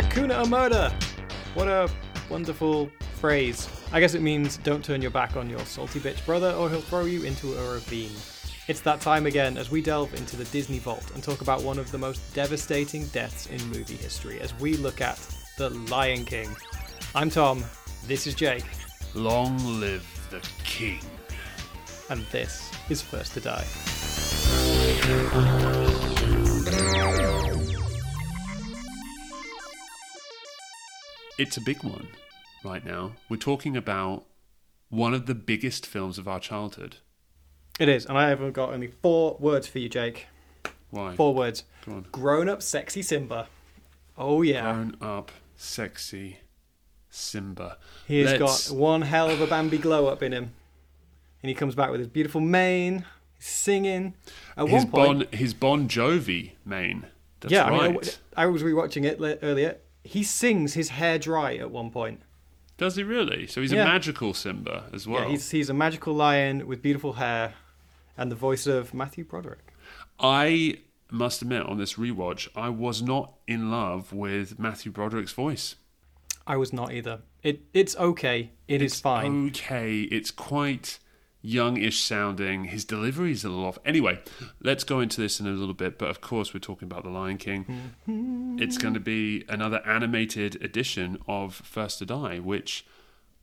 Hakuna Matata. What a wonderful phrase. I guess it means don't turn your back on your salty bitch brother or he'll throw you into a ravine. It's that time again as we delve into the Disney Vault and talk about one of the most devastating deaths in movie history as we look at The Lion King. I'm Tom, this is Jake, Long live the king. and this is First to Die. It's a big one right now. We're talking about one of the biggest films of our childhood. It is, and I have got only four words for you, Jake. Why? Four words. Go on. Grown up sexy Simba. Oh, yeah. Grown up, sexy Simba. He has Let's- got one hell of a Bambi glow up in him. And he comes back with his beautiful mane, he's singing. At his one point, Bon his Bon Jovi mane. That's yeah, right. I, mean, I, I was rewatching it earlier. He sings his hair dry at one point. Does he really? So he's Yeah. a magical Simba as well. Yeah, he's he's a magical lion with beautiful hair, and the voice of Matthew Broderick. I must admit, on this rewatch, I was not in love with Matthew Broderick's voice. I was not either. It it's okay. It is fine. Okay, it's quite youngish sounding. His delivery is a little off. Anyway, let's go into this in a little bit. But of course, we're talking about The Lion King. It's going to be another animated edition of First to Die, which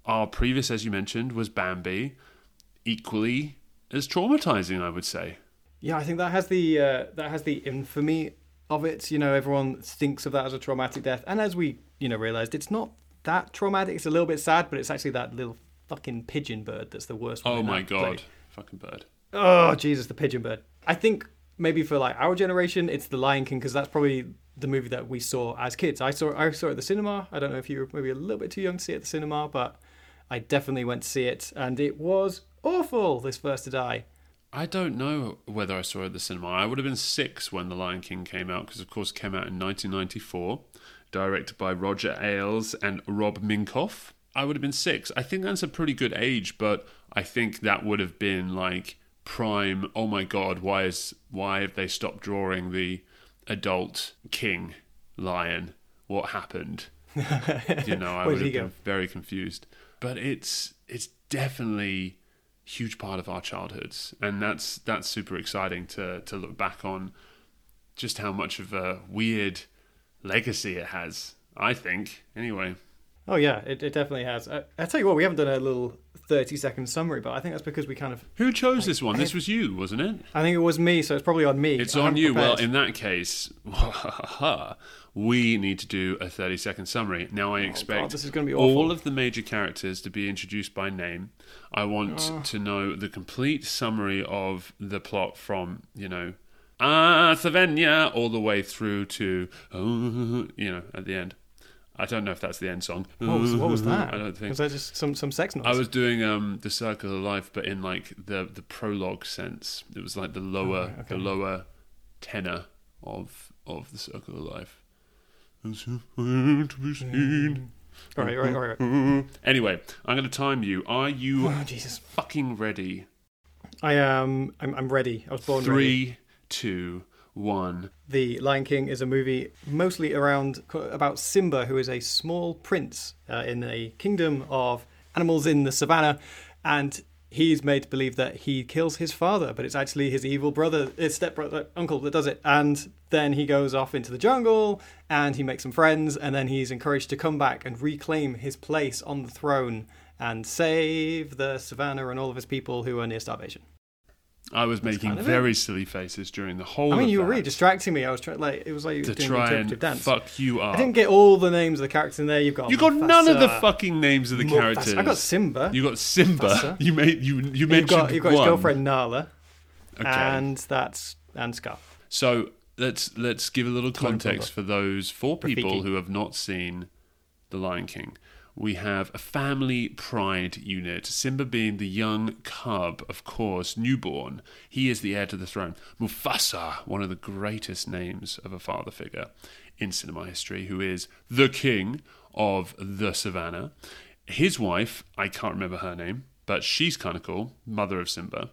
our previous, as you mentioned, was Bambi. Equally as traumatizing, I would say. Yeah, I think that has the uh, that has the infamy of it. You know, everyone thinks of that as a traumatic death, and as we you know realized, it's not that traumatic. It's a little bit sad, but it's actually that little fucking pigeon bird that's the worst. one Oh my god, fucking bird. Oh Jesus, the pigeon bird. I think maybe for like our generation, it's The Lion King because that's probably the movie that we saw as kids. I saw I saw it at the cinema. I don't know if you were maybe a little bit too young to see it at the cinema, but I definitely went to see it, and it was awful. This first to die. I don't know whether I saw it at the cinema. I would have been six when The Lion King came out, because of course it came out in 1994, directed by Roger Allers and Rob Minkoff. I would have been six. I think that's a pretty good age, but I think that would have been like prime. Oh my god, why is why have they stopped drawing the adult king lion? What happened? you know, I would have been very confused. But it's it's definitely huge part of our childhoods, and that's that's super exciting to to look back on. Just how much of a weird legacy it has. I think, anyway. Oh yeah, it, it definitely has. I, I tell you what, we haven't done a little thirty second summary, but I think that's because we kind of. Who chose this one? This was you, wasn't it? I think it was me, so it's probably on me. It's on you. Well, in that case, we need to do a 30 second summary. Now, I expect Oh, God, this is gonna be awful. all of the major characters to be introduced by name. I want Oh. to know the complete summary of the plot from, you know, Ah, Savenya, all the way through to, you know, at the end. I don't know if that's the end song. what was, what was that? I don't think. Was that just some some sex noise? I was doing um the circle of life, but in like the the prologue sense. It was like the lower Oh, okay. the lower tenor of of the circle of life. As if we're to be seen. All right, right, right, right. Anyway, I'm going to time you. Are you Oh Jesus! fucking ready? I am. I'm, I'm ready. I was born ready. Three, two, one. The Lion King is a movie mostly around about Simba, who is a small prince uh, in a kingdom of animals in the savannah, and he's made to believe that he kills his father, but it's actually his evil brother, his stepbrother, uncle that does it. And then he goes off into the jungle and he makes some friends, and then he's encouraged to come back and reclaim his place on the throne and save the savannah and all of his people who are near starvation. I was making kind of it. very silly faces during the whole. I mean, you were really distracting me. I was trying, like, it was like you were to doing try interpretive and dance. fuck you up. I didn't get all the names of the characters in there. You've got You got none of the Mufasa, fucking names of the Mufasa. characters. I got Simba. You got Simba. Mufasa. You made you you made you've got you've got his girlfriend Nala, Okay. and that's and Scar. So let's let's give a little context for those four people Rafiki. who have not seen The Lion King. We have a family pride unit. Simba being the young cub, of course, newborn. He is the heir to the throne. Mufasa, one of the greatest names of a father figure in cinema history, who is the king of the savannah. His wife, I can't remember her name, but she's kind of cool, mother of Simba.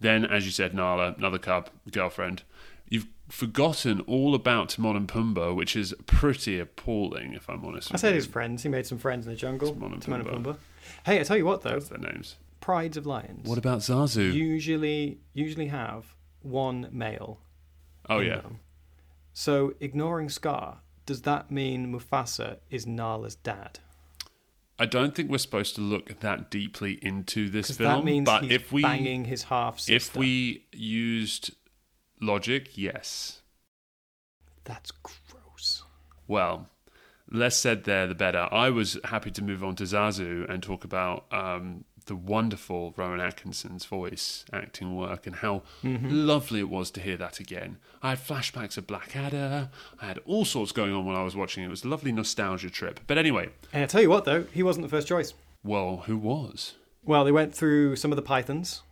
Then, as you said, Nala, another cub, girlfriend. You've forgotten all about Timon and Pumbaa, which is pretty appalling, if I'm honest. I said his friends. He made some friends in the jungle. Timon and Timon and Pumbaa. Pumbaa. Hey, I tell you what though, That's their names. prides of lions What about Zazu? usually usually have one male. oh yeah. them. So ignoring Scar, does that mean Mufasa is Nala's dad? I don't think we're supposed to look that deeply into this film, that means but he's if we banging his half sister. if we used logic, yes. that's gross. Well, less said there, the better. I was happy to move on to Zazu and talk about um, the wonderful Rowan Atkinson's voice acting work and how Mm-hmm. lovely it was to hear that again. I had flashbacks of Blackadder. I had all sorts going on when I was watching it. It was a lovely nostalgia trip. But anyway, And I tell you what though, he wasn't the first choice. well, who was? Well, they went through some of the Pythons.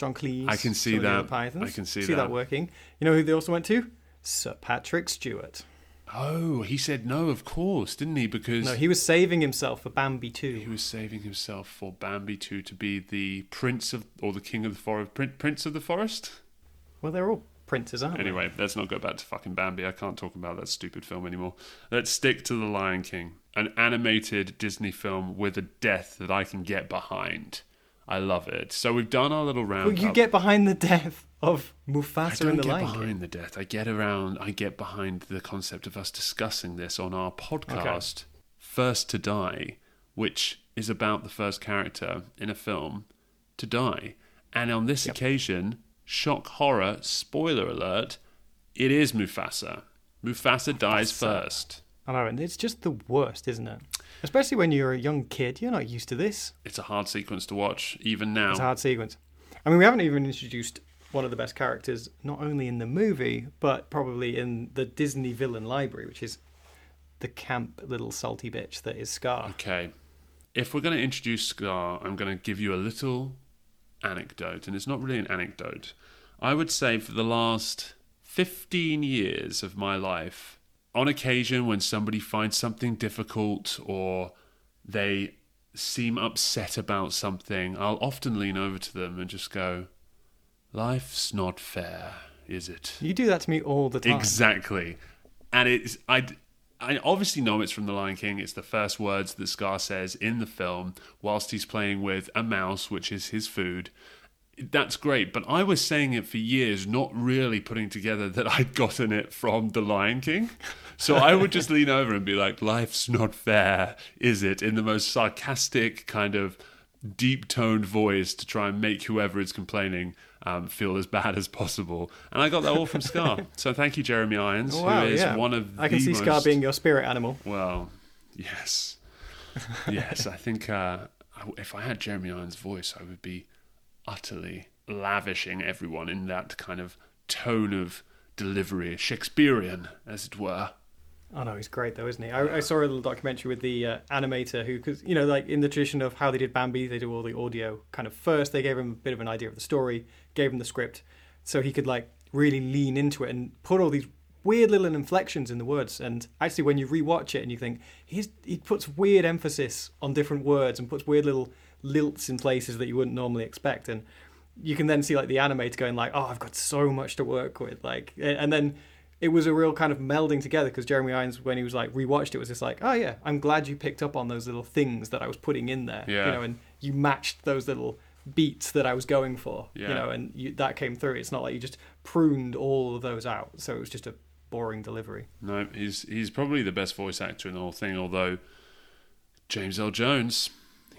John Cleese. I can see some of the that. Pythons. I can see that. that. working. You know who they also went to? Sir Patrick Stewart. Oh, he said no, of course, didn't he? Because No, he was saving himself for Bambi too. He was saving himself for Bambi 2 to be the prince of, or the king of the forest, prince of the forest. Well, they're all princes, aren't they? Anyway, let's not go back to fucking Bambi. I can't talk about that stupid film anymore. Let's stick to The Lion King, an animated Disney film with a death that I can get behind. I love it. So we've done our little round. Well, you get behind the death of Mufasa I don't the get Lion behind King. the death. I get around. I get behind the concept of us discussing this on our podcast, First to Die, which is about the first character in a film to die. And on this occasion, shock horror, spoiler alert, it is Mufasa. Mufasa dies Mufasa. first. I know, and it's just the worst, isn't it? Especially when you're a young kid, you're not used to this. It's a hard sequence to watch, even now. It's a hard sequence. I mean, we haven't even introduced one of the best characters, not only in the movie, but probably in the Disney villain library, which is the camp little salty bitch that is Scar. Okay. If we're going to introduce Scar, I'm going to give you a little anecdote, and it's not really an anecdote. I would say for the last 15 years of my life, on occasion when somebody finds something difficult or they seem upset about something, I'll often lean over to them and just go, Life's not fair, is it? You do that to me all the time. Exactly. And it's I I obviously know it's from The Lion King. It's the first words that Scar says in the film whilst he's playing with a mouse, which is his food. That's great, but I was saying it for years, not really putting together that I'd gotten it from The Lion King. So I would just lean over and be like, "Life's not fair, is it?" in the most sarcastic kind of deep toned voice to try and make whoever is complaining um, feel as bad as possible. And I got that all from Scar. so thank you, Jeremy Irons, Oh, wow, who is yeah. one of I can see most, Scar being your spirit animal. well, yes, yes. I think uh, if I had Jeremy Irons' voice, I would be utterly lavishing everyone in that kind of tone of delivery, Shakespearean, as it were. Oh no, he's great though, isn't he? I, I saw a little documentary with the uh, animator who, because you know, like in the tradition of how they did Bambi, they do all the audio kind of first. They gave him a bit of an idea of the story, gave him the script, so he could like really lean into it and put all these weird little inflections in the words. And actually, when you rewatch it and you think he's he puts weird emphasis on different words and puts weird little lilts in places that you wouldn't normally expect, and you can then see like the animator going like, "Oh, I've got so much to work with," like, and then it was a real kind of melding together because Jeremy Irons, when he was like rewatched it, was just like, oh yeah, I'm glad you picked up on those little things that I was putting in there, Yeah. you know, and you matched those little beats that I was going for, Yeah. you know, and you, that came through. It's not like you just pruned all of those out, so it was just a boring delivery. No, he's he's probably the best voice actor in the whole thing. Although James Earl Jones,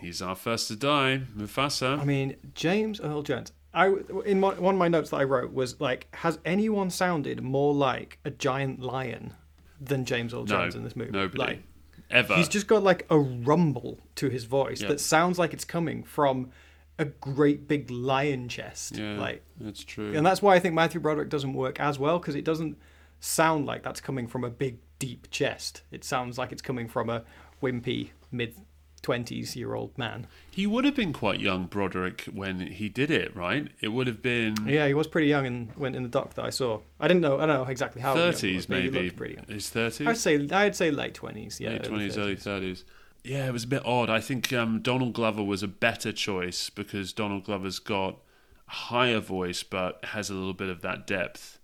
he's our first to die, Mufasa. I mean, James Earl Jones. I in one one of my notes that I wrote was like, has anyone sounded more like a giant lion than James Earl no, Jones in this movie? nobody Like, ever. He's just got like a rumble to his voice Yeah. that sounds like it's coming from a great big lion chest. yeah, Like, that's true. and that's why I think Matthew Broderick doesn't work as well because it doesn't sound like that's coming from a big deep chest. It sounds like it's coming from a wimpy mid twenties year old man. he would have been quite young, Broderick, when he did it, right? It would have been Yeah, he was pretty young and went in the doc that I saw. I didn't know. I don't know exactly how. young he was, thirties, maybe. looked pretty young. His thirties. I'd say I'd say late twenties. Yeah, late early twenties, 30s. early thirties. Yeah, it was a bit odd. I think um, Donald Glover was a better choice because Donald Glover's got a higher voice, but has a little bit of that depth.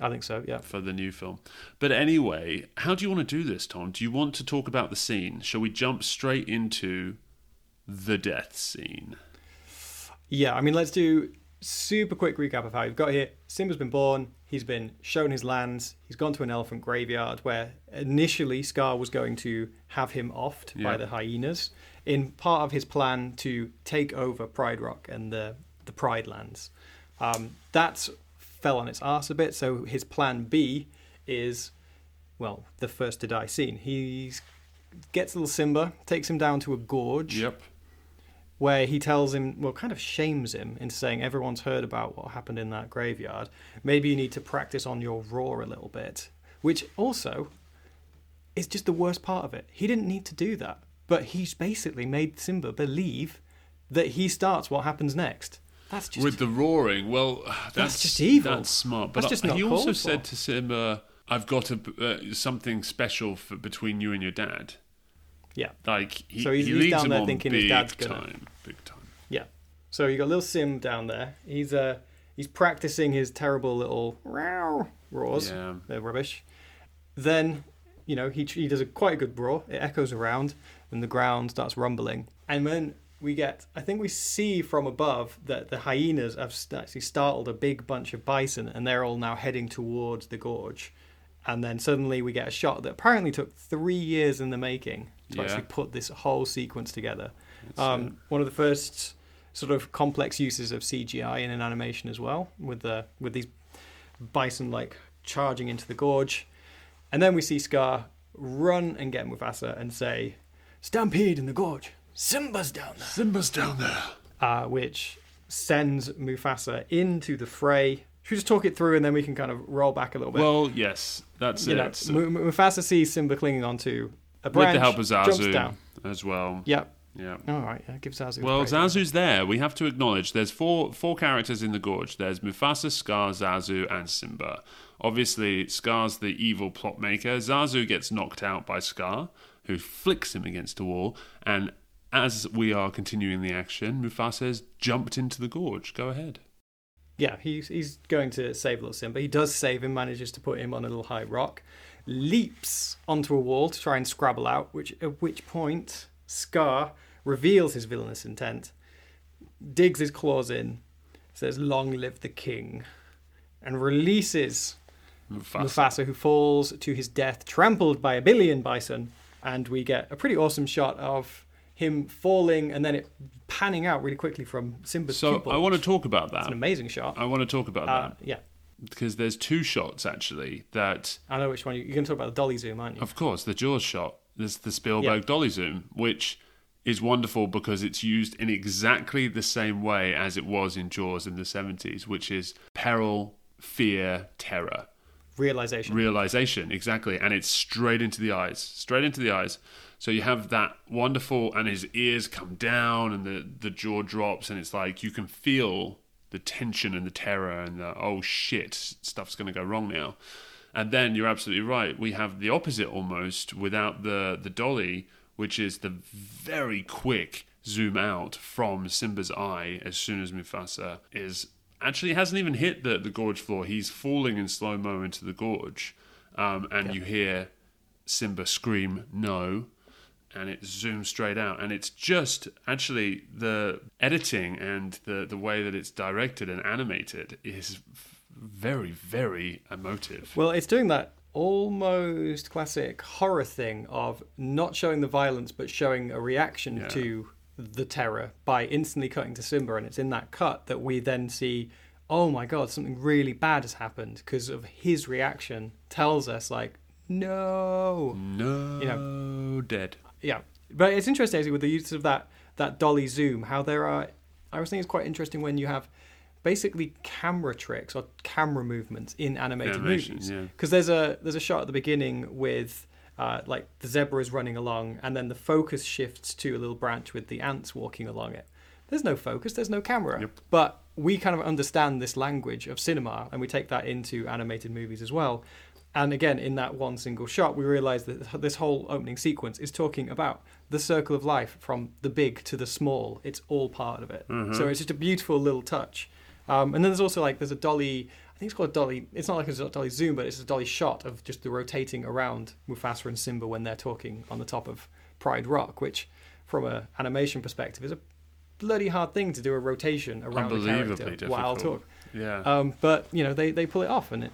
I think so. Yeah. for the new film. But anyway, how do you want to do this, Tom? Do you want to talk about the scene? Shall we jump straight into the death scene? Yeah, I mean, let's do super quick recap of how we've got here. Simba's been born. He's been shown his lands. He's gone to an elephant graveyard where initially Scar was going to have him offed by the hyenas in part of his plan to take over Pride Rock and the the Pride lands. Um, that fell on its arse a bit. So his plan B is, well, the first to die scene. He gets little Simba, takes him down to a gorge Yep. where he tells him, well, kind of shames him into saying, everyone's heard about what happened in that graveyard. Maybe you need to practice on your roar a little bit. Which also is just the worst part of it. He didn't need to do that, but he's basically made Simba believe that he starts what happens next. That's just. With the roaring, well, that's, just evil. That's smart. But That's just not he also called said to Simba, "I've got a, uh, something special for, between you and your dad." yeah. Like he, So he's- he he's down there thinking his dad's gonna- time, big time. Yeah. So you got little Sim down there. He's uh he's practicing his terrible little roars. Yeah. They're rubbish. Then, you know, he he does a quite a good roar. It echoes around, and the ground starts rumbling. And then we get, I think we see from above that the hyenas have actually startled a big bunch of bison, and they're all now heading towards the gorge. And then suddenly we get a shot that apparently took three years in the making to Yeah. actually put this whole sequence together. Um, one of the first sort of complex uses of CGI in an animation as well, with the with these bison like charging into the gorge, and then we see Scar run and get Mufasa and say, "Stampede in the gorge, Simba's down there," Simba's down there. uh, which sends Mufasa into the fray. Should we just talk it through and then we can kind of roll back a little bit? Well, yes, that's you it. know, So- Mu- Mufasa sees Simba clinging onto a branch. with the help of jumps Zazu down. as well. Yeah. Yeah. All right. Yeah. Give Zazu. Well, break. Zazu's there. We have to acknowledge there's four four characters in the gorge. There's Mufasa, Scar, Zazu, and Simba. Obviously, Scar's the evil plot maker. Zazu gets knocked out by Scar, who flicks him against a wall. And as we are continuing the action, Mufasa has jumped into the gorge. Go ahead. yeah, he's he's going to save little Simba. He does save him, manages to put him on a little high rock, leaps onto a wall to try and scrabble out. Which at which point Scar reveals his villainous intent, digs his claws in, says "Long live the king," and releases Mufasa. Mufasa, who falls to his death, trampled by a billion bison. And we get a pretty awesome shot of him falling and then it panning out really quickly from Simba's So pupil. I want to talk about that. It's an amazing shot. I want to talk about Uh, that yeah, because there's two shots actually that I know which one. you- You're going to talk about the dolly zoom, aren't you? Of course, the Jaws shot. There's the Spielberg Yeah. dolly zoom, which is wonderful because it's used in exactly the same way as it was in Jaws in the 70s, which is peril, fear, terror, Realization. realization, exactly. And it's straight into the eyes, straight into the eyes. So you have that wonderful, and his ears come down, and the, the jaw drops, and it's like you can feel the tension and the terror, and the oh shit, stuff's going to go wrong now. And then you're absolutely right. We have the opposite almost without the the dolly, which is the very quick zoom out from Simba's eye as soon as Mufasa is actually hasn't even hit the, the gorge floor. He's falling in slow mo into the gorge, um, and you hear Simba scream no, and it zooms straight out. And it's just actually the editing and the the way that it's directed and animated is very very emotive. Well, it's doing that almost classic horror thing of not showing the violence but showing a reaction Yeah. to the terror by instantly cutting to Simba, and it's in that cut that we then see, oh my god, something really bad has happened because of his reaction. Tells us like, no, No, You know dead. Yeah. But it's interesting with the use of that that dolly zoom, how there are. I was thinking it's quite interesting when you have basically camera tricks or camera movements in animated movies. yeah. Because there's a there's a shot at the beginning with uh, like the zebra is running along, and then the focus shifts to a little branch with the ants walking along it. There's no focus, there's no camera. Yep. But we kind of understand this language of cinema, and we take that into animated movies as well. And again, in that one single shot, we realize that this whole opening sequence is talking about the circle of life from the big to the small. It's all part of it. Mm-hmm. So it's just a beautiful little touch. Um, and then there's also like there's a dolly. I think it's called a dolly. It's not like a dolly zoom, but it's a dolly shot of just the rotating around Mufasa and Simba when they're talking on the top of Pride Rock, which, from an animation perspective, is a bloody hard thing to do a rotation around a character Unbelievably while difficult. talk. Yeah. Um, but you know they they pull it off and it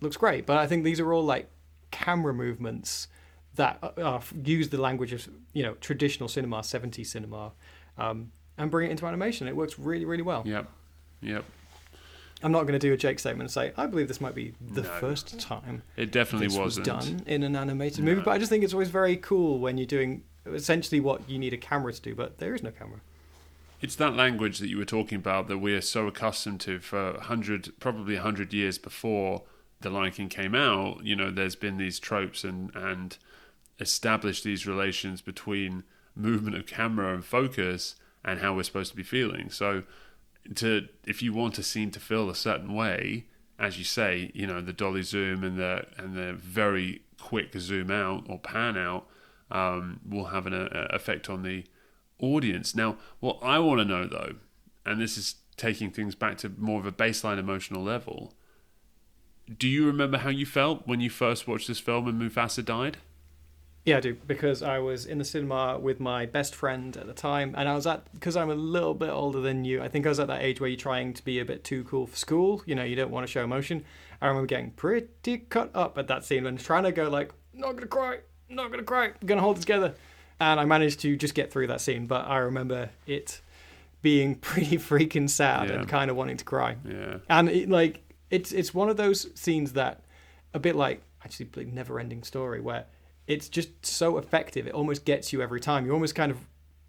looks great. But I think these are all like camera movements that uh, uh, use the language of you know traditional cinema, 70s cinema, um, and bring it into animation. It works really really well. Yep. Yep. I'm not going to do a Jake statement and say I believe this might be the No. first time It definitely this was wasn't. done in an animated No. movie. But I just think it's always very cool when you're doing essentially what you need a camera to do, but there is no camera. It's that language that you were talking about that we are so accustomed to for a hundred, probably a hundred years before The Lion King came out. You know, there's been these tropes and and established these relations between movement of camera and focus and how we're supposed to be feeling. So, to if you want a scene to feel a certain way, as you say, you know, the dolly zoom and the and the very quick zoom out or pan out um, will have an uh, effect on the audience. Now, what I want to know though, and this is taking things back to more of a baseline emotional level. Do you remember how you felt when you first watched this film and Mufasa died? Yeah, I do because I was in the cinema with my best friend at the time, and I was at because I'm a little bit older than you. I think I was at that age where you're trying to be a bit too cool for school. You know, you don't want to show emotion. I remember getting pretty cut up at that scene and trying to go like, "Not gonna cry, not gonna cry, gonna hold it together," and I managed to just get through that scene. But I remember it being pretty freaking sad Yeah. and kind of wanting to cry. Yeah. And it, like it's it's one of those scenes that a bit like actually never ending story where it's just so effective it almost gets you every time. You almost kind of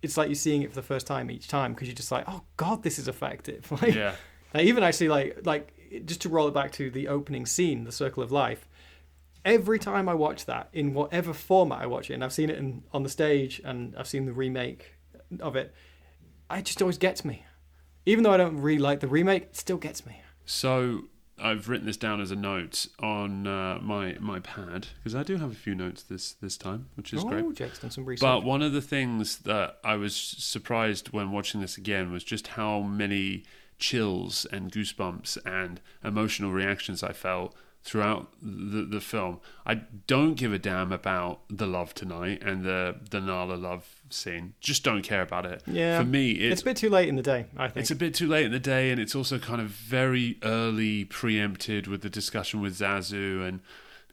it's like you're seeing it for the first time each time because you're just like, oh god, this is effective. Like, Yeah. like, even actually like like just to roll it back to the opening scene, the Circle of Life. Every time I watch that in whatever format I watch it, and I've seen it in, on the stage and I've seen the remake of it, it just always gets me. Even though I don't really like the remake, it still gets me. So I've written this down as a note on uh, my my pad because I do have a few notes this this time, which is oh, great. Jake's done some research. But one of the things that I was surprised when watching this again was just how many chills and goosebumps and emotional reactions I felt throughout the, the film. I don't give a damn about the love tonight and the the Nala love scene. Just don't care about it. Yeah. For me, it's, it's a bit too late in the day, I think. it's a bit too late in the day, and it's also kind of very early preempted with the discussion with Zazu, and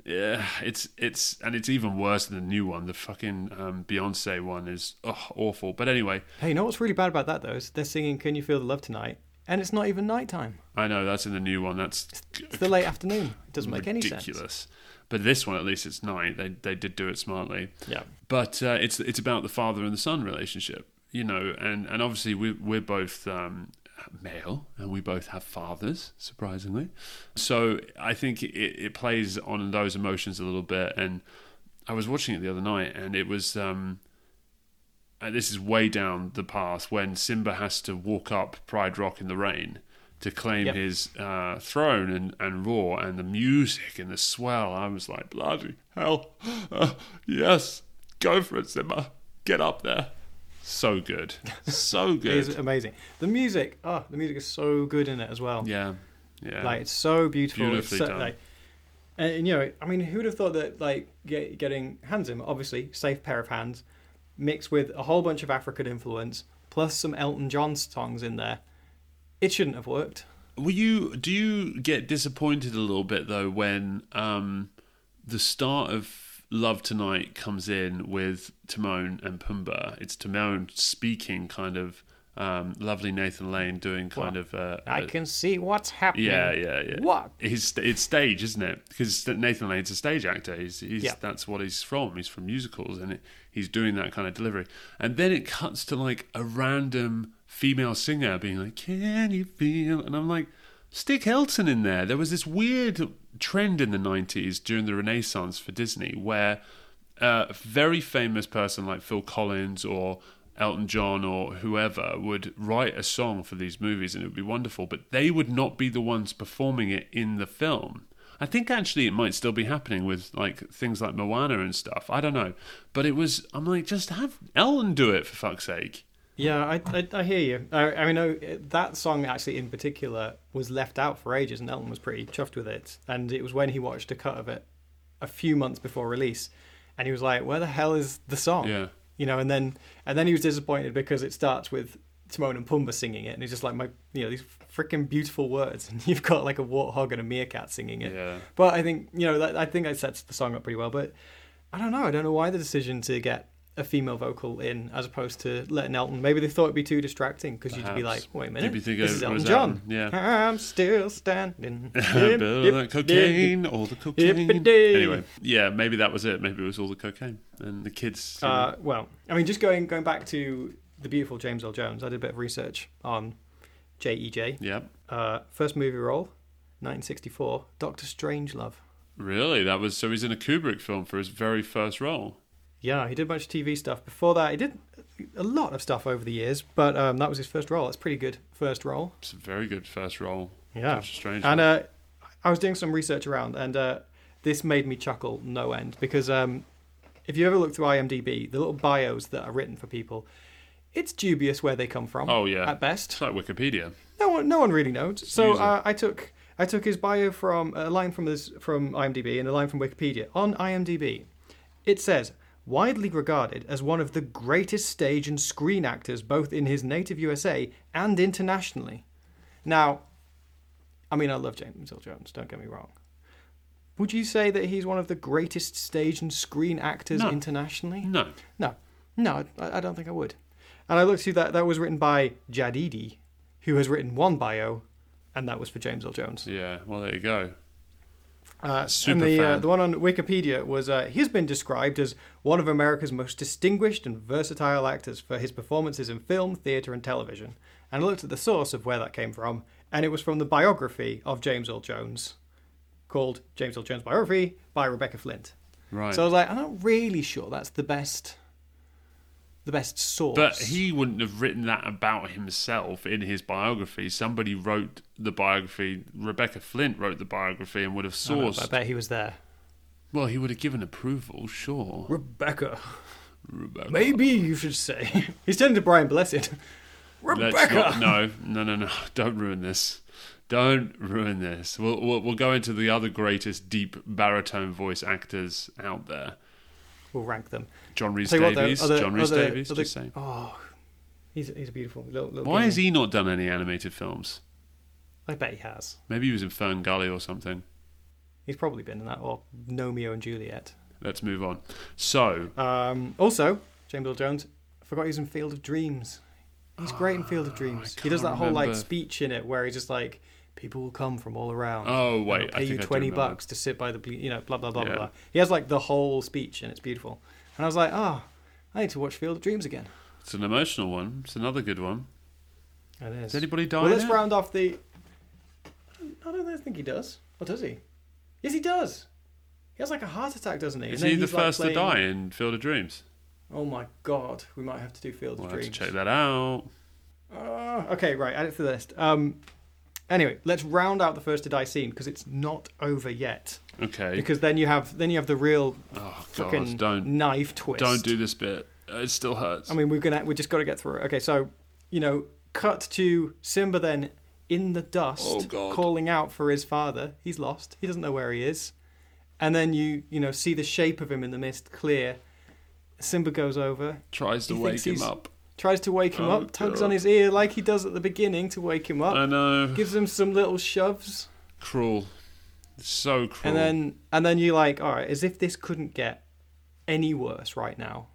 yeah, it's it's and it's even worse than the new one. The fucking um, Beyonce one is oh, awful. But anyway, hey, you know what's really bad about that though? Is they're singing "Can You Feel the Love Tonight," and it's not even nighttime. I know that's in the new one. That's It's the late afternoon. It doesn't make any sense. ridiculous. But this one, at least, it's night. They they did do it smartly. Yeah. but uh, it's it's about the father and the son relationship, you know, and and obviously we we're both um, male and we both have fathers, surprisingly. So I think it, it plays on those emotions a little bit. And I was watching it the other night, and it was. Um, and this is way down the path when Simba has to walk up Pride Rock in the rain to claim Yep. his uh, throne and, and roar and the music and the swell. I was like, bloody hell. Uh, yes, go for it, Simba. Get up there. So good. So It is good. amazing. The music, oh, the music is so good in it as well. Yeah. Yeah. Like it's so beautiful. Beautifully so, done. Like, and, and, you know, I mean, who would have thought that like get, getting Hans Zimmer, obviously safe pair of hands, mixed with a whole bunch of African influence, plus some Elton John songs in there, it shouldn't have worked. Were you? Do you get disappointed a little bit though when um, the start of Love Tonight comes in with Timon and Pumbaa? It's Timon speaking, kind of um, lovely Nathan Lane doing kind Well, of. Uh, I a- can see what's happening. yeah, yeah, yeah. What? He's it's stage, isn't it? Because Nathan Lane's a stage actor. He's, he's Yeah. that's what he's from. He's from musicals, and it, he's doing that kind of delivery. And then it cuts to like a random female singer being like, "Can you feel?" And I'm like, stick Elton in there. There was this weird trend in the '90s during the Renaissance for Disney where uh, a very famous person like Phil Collins or Elton John or whoever would write a song for these movies and it would be wonderful, but they would not be the ones performing it in the film. I think actually it might still be happening with like things like Moana and stuff. I don't know. But it was, I'm like, just have Elton do it for fuck's sake. Yeah, I, I, I hear you. I, I mean, that song actually in particular was left out for ages, and Elton was pretty chuffed with it. And it was when he watched a cut of it a few months before release, and he was like, "Where the hell is the song?" Yeah. You know, and then and then he was disappointed because it starts with Timon and Pumbaa singing it, and he's just like, "My, you know, these freaking beautiful words," and you've got like a warthog and a meerkat singing it. Yeah. But I think you know, that, I think that sets the song up pretty well. But I don't know. I don't know why the decision to get a female vocal in as opposed to letting Elton. Maybe they thought it'd be too distracting because you'd be like, wait a minute, be thinking this is Elton John. Yeah. I'm still standing. Bill, Yip, that yip, cocaine, all the cocaine. Anyway, yeah, maybe that was it. Maybe it was all the cocaine and the kids. Uh, well, I mean, just going going back to the beautiful James Earl Jones, I did a bit of research on J.E.J. yeah, Uh, first movie role, 1964, Doctor Strangelove. really. That was so. He's in a Kubrick film for his very first role. Yeah, he did a bunch of TV stuff. Before that, he did a lot of stuff over the years, but um, that was his first role. That's pretty good first role. It's a very good first role. Yeah. Doctor Strange. And uh, I was doing some research around, and uh, this made me chuckle no end because um, if you ever look through IMDb, the little bios that are written for people, it's dubious where they come from. Oh, yeah. at best. it's like Wikipedia. No one, no one really knows. So uh, I took I took his bio from a line from this from IMDb and a line from Wikipedia. On IMDb, it says widely regarded as one of the greatest stage and screen actors both in his native USA and internationally. Now, I mean, I love James Earl Jones. Don't get me wrong. Would you say that he's one of the greatest stage and screen actors No. internationally? No, No, no, I, I don't think I would. And I looked through that. That was written by Jadidi, who has written one bio, and that was for James Earl Jones. yeah. Well, there you go. Uh, Super and the uh, the one on Wikipedia was uh, he's been described as one of America's most distinguished and versatile actors for his performances in film, theatre, and television. And I looked at the source of where that came from, and it was from the biography of James Earl Jones, called James Earl Jones Biography by Rebecca Flint. Right. So I was like, I'm not really sure that's the best, the best source. But he wouldn't have written that about himself in his biography. Somebody wrote the biography. Rebecca Flint wrote the biography and would have I know, sourced. I bet he was there. Well, he would have given approval, sure. Rebecca. Rebecca. Maybe you should say. He's turning to Brian Blessed. Rebecca. not, no, no, no, no. Don't ruin this. Don't ruin this. We'll, we'll we'll go into the other greatest deep baritone voice actors out there. We'll rank them. John Rhys you what, though, Davies. other- John Rhys other- Davies. other- just saying. Oh, he's he's a beautiful little. little Why guy. has he not done any animated films? I bet he has. Maybe he was in Fern Gully or something. He's probably been in that or Romeo and Juliet. Let's move on. So, Um, also, James Earl Jones. I forgot he was in Field of Dreams. He's great in Field of Dreams. He does that can't whole like speech in it where he's just like, people will come from all around. Oh, wait, pay you twenty bucks to sit by the, you know, blah blah blah blah Yeah. blah. He has like the whole speech and it's beautiful. And I was like, oh, I need to watch Field of Dreams again. it's an emotional one. It's another good one. It is. Does anybody die? Well, let's round off the. I don't think he does. Or does he? Yes, he does. He has like a heart attack, doesn't he? Is And he the like, first to die in Field of Dreams? Oh my god, we might have to do Field We'll of have to Dreams. check that out. Ah, okay, right, add it to the list. Um, anyway, let's round out the first to die scene because it's not over yet. Okay. Because then you have then you have the real oh fucking God! Don't knife twist. don't do this bit. It still hurts. I mean, we're gonna we just got to get through it. Okay, so you know, cut to Simba then in the dust, Oh, calling out for his father. He's lost. He doesn't know where he is. And then you you know see the shape of him in the mist clear. Simba goes over, Tries to he wake him up. Tries to wake him Oh, up, tugs God. on his ear like he does at the beginning to wake him up, I know. gives him some little shoves, Cruel. So cruel. and then and then you're like, all right, as if this couldn't get any worse right now.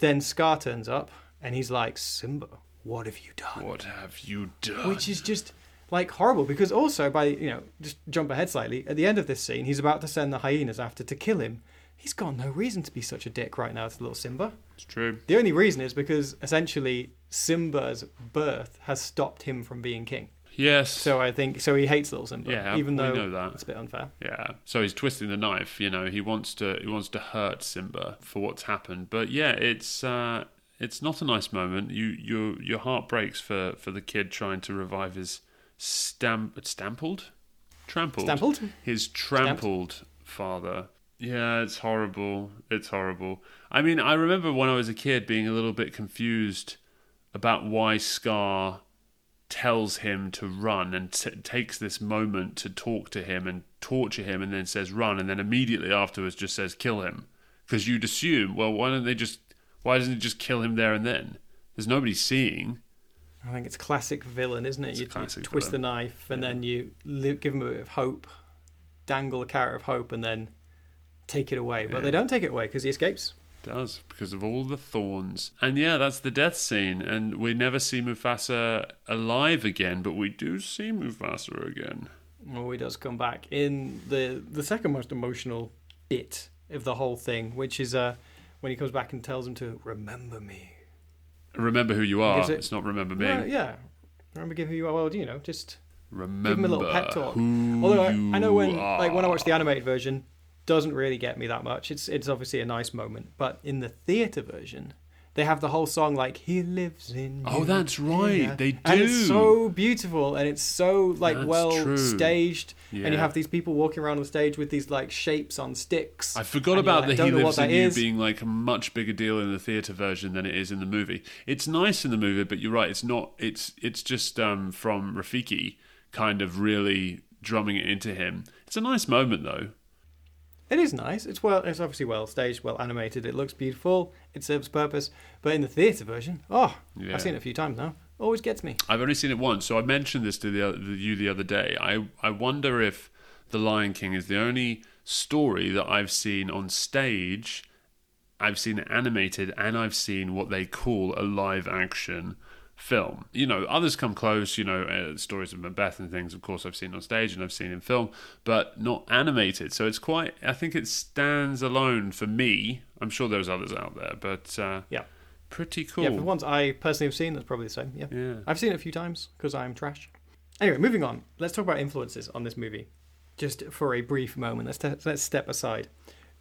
Then Scar turns up and he's like, Simba, what have you done? what have you done? which is just like horrible because also by you know just jump ahead slightly at the end of this scene he's about to send the hyenas after to kill him he's got no reason to be such a dick right now to little simba it's true. the only reason is because essentially simba's birth has stopped him from being king Yes. so i think so he hates little simba Yeah, even we though know that. it's a bit unfair Yeah. So he's twisting the knife. You know, he wants to he wants to hurt Simba for what's happened. But yeah, it's uh, it's not a nice moment. You your your heart breaks for for the kid trying to revive his stamp stampled, trampled, stampled his trampled father. Yeah, it's horrible. It's horrible. I mean, I remember when I was a kid being a little bit confused about why Scar tells him to run and t- takes this moment to talk to him and torture him and then says run and then immediately afterwards just says kill him because you'd assume well why don't they just why doesn't he just kill him there and then there's nobody seeing I think it's classic villain, isn't it? You, twist villain. the knife and Yeah. then you give him a bit of hope, dangle a carrot of hope, and then take it away. But Yeah. they don't take it away because he escapes. does because of all the thorns and yeah that's the death scene and we never see Mufasa alive again but we do see Mufasa again Oh, he does come back in the the second most emotional bit of the whole thing, which is uh, when he comes back and tells him to remember me. remember who you are it- it's not remember me Well, yeah, remember give who you are. Well, you know, just remember give him a little pep talk. Although I, I know when like when I watched the animated version, doesn't really get me that much. It's it's obviously a nice moment, but in the theater version, they have the whole song like "He lives in." Oh, you." that's right, Yeah. they and it's so beautiful and it's so like That's well true. staged, and you have these people walking around on stage with these like shapes on sticks. I forgot about like, the He Lives in You is." being like a much bigger deal in the theatre version than it is in the movie. It's nice in the movie, but you're right, it's not it's it's just um, from Rafiki kind of really drumming it into him. It's a nice moment though. It is nice. It's well. It's obviously well staged, well animated. It looks beautiful. It serves purpose. But in the theater version, oh, Yeah. I've seen it a few times now. Always gets me. I've only seen it once, so I mentioned this to the, oth- you the other day. I I wonder if The Lion King is the only story that I've seen on stage. I've seen it animated, and I've seen what they call a live action film. You know, others come close. You know, uh, stories of Macbeth and things. Of course, I've seen on stage and I've seen in film, but not animated. So it's quite. I think it stands alone for me. I'm sure there's others out there, but uh, Yeah. pretty cool. Yeah, for the ones I personally have seen, that's probably the same. Yeah. Yeah. I've seen it a few times because I'm trash. Anyway, moving on. Let's talk about influences on this movie, just for a brief moment. Let's te- let's step aside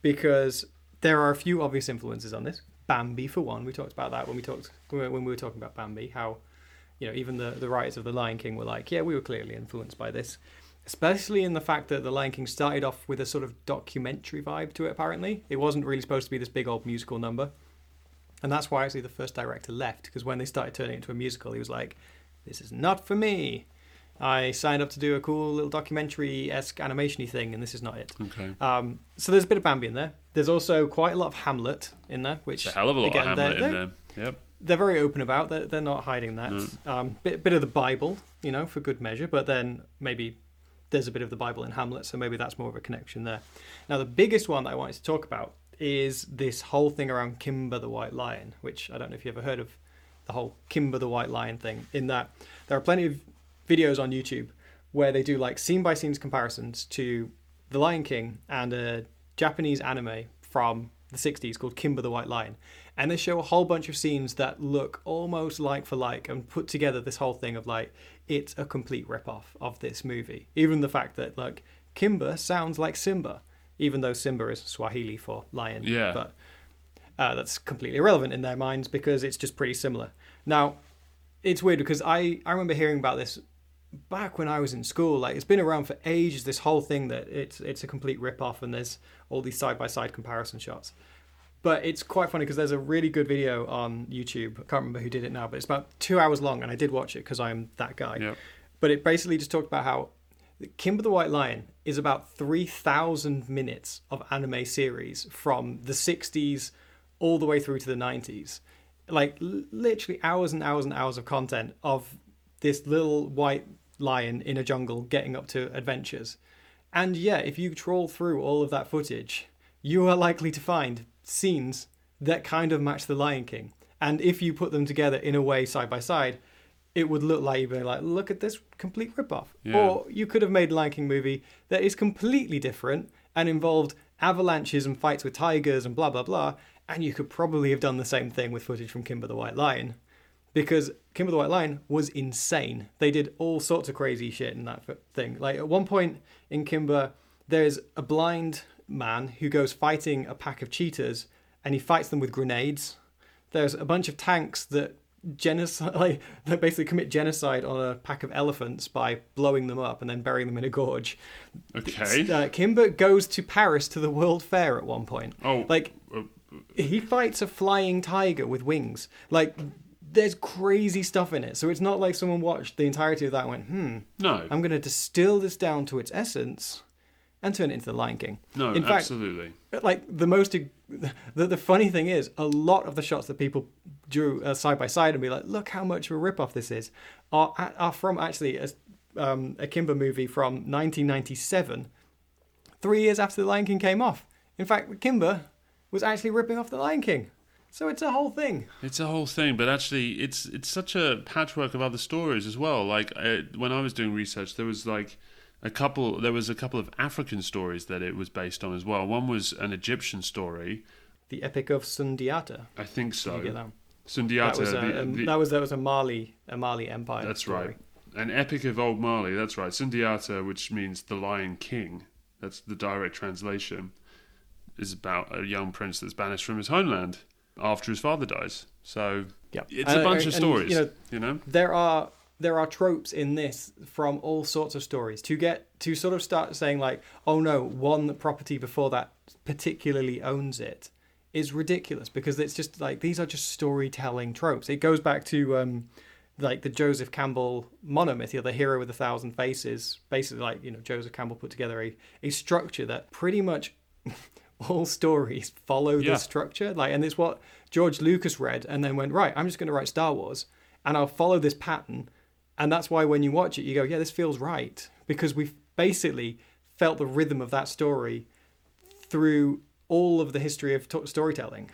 because there are a few obvious influences on this. Bambi, for one, we talked about that when we talked when we were talking about Bambi. How, you know, even the the writers of the Lion King were like, yeah, we were clearly influenced by this. Especially in the fact that the Lion King started off with a sort of documentary vibe to it. Apparently, it wasn't really supposed to be this big old musical number. And that's why actually the first director left, because when they started turning it into a musical, he was like, this is not for me. I signed up to do a cool little documentary esque animation y thing, and this is not it. Okay. Um, so there's a bit of Bambi in there. There's also quite a lot of Hamlet in there, which It's a hell of a lot again, of they're- Hamlet in they're- there. Yep. they're very open about. They're, they're not hiding that. Mm. Um, bit bit of the Bible, you know, for good measure. But then maybe there's a bit of the Bible in Hamlet, so maybe that's more of a connection there. Now, the biggest one that I wanted to talk about is this whole thing around Kimba the White Lion, which I don't know if you ever heard of the whole Kimba the White Lion thing. In that there are plenty of videos on YouTube where they do like scene by scenes comparisons to The Lion King and a Japanese anime from the 60s called Kimba the White Lion. And they show a whole bunch of scenes that look almost like for like and put together this whole thing of like, it's a complete rip-off of this movie. Even the fact that, like, Kimba sounds like Simba, even though Simba is Swahili for lion. Yeah. But uh, that's completely irrelevant in their minds because it's just pretty similar. Now, it's weird because I, I remember hearing about this back when I was in school. Like it's been around for ages. This whole thing that it's it's a complete rip off, and there's all these side by side comparison shots. But it's quite funny because there's a really good video on YouTube. I can't remember who did it now, but it's about two hours long, and I did watch it because I'm that guy. Yep. But it basically just talked about how Kimba the White Lion is about 3,000 minutes of anime series from the 60s all the way through to the 90s. Like literally hours and hours and hours of content of this little white lion in a jungle getting up to adventures. And yeah, if you troll through all of that footage, you are likely to find scenes that kind of match The Lion King. And if you put them together in a way side by side, it would look like you'd be like, look at this complete ripoff. Yeah. Or you could have made a Lion King movie that is completely different and involved avalanches and fights with tigers and blah blah blah. And you could probably have done the same thing with footage from Kimba the White Lion. Because Kimba the White Lion was insane. They did all sorts of crazy shit in that thing. Like at one point in Kimba, there's a blind man who goes fighting a pack of cheetahs and he fights them with grenades. There's a bunch of tanks that genocide, like that basically commit genocide on a pack of elephants by blowing them up and then burying them in a gorge. Okay. Uh, Kimba goes to Paris to the World Fair at one point. Oh, Like uh, he fights a flying tiger with wings. Like there's crazy stuff in it. So it's not like someone watched the entirety of that and went, hmm, No, I'm going to distill this down to its essence and turn it into The Lion King. no, in fact, absolutely. like the most the, the funny thing is a lot of the shots that people drew uh, side by side and be like look how much of a rip-off this is are, are from actually a, um, a kimba movie from 1997 three years after the lion king came off in fact kimba was actually ripping off the lion king so it's a whole thing It's a whole thing, but actually, it's it's such a patchwork of other stories as well. Like uh, when I was doing research, there was like a couple. There was a couple of African stories that it was based on as well. One was an Egyptian story. the epic of sundiata I think Did so. you that? Sundiata. that was a, the- um, the- that was that was a mali a mali empire that's story. right. An epic of old Mali. That's right. Sundiata, which means the Lion King. That's the direct translation. Is about a young prince that's banished from his homeland after his father dies. So yeah it's And- a bunch and- of and, stories. you know you know. there are there are tropes in this from all sorts of stories to get to sort of start saying like oh no one property before that particularly owns it is ridiculous because it's just like these are just storytelling tropes it goes back to um like the joseph campbell monomyth you know, the hero with a thousand faces basically like you know joseph campbell put together a, a structure that pretty much all stories follow Yeah. this structure. Like and it's what george lucas read and then went right i'm just going to write star wars and i'll follow this pattern. And that's why when you watch it you go yeah this feels right. Because we've basically felt the rhythm of that story through all of the history of t- storytelling.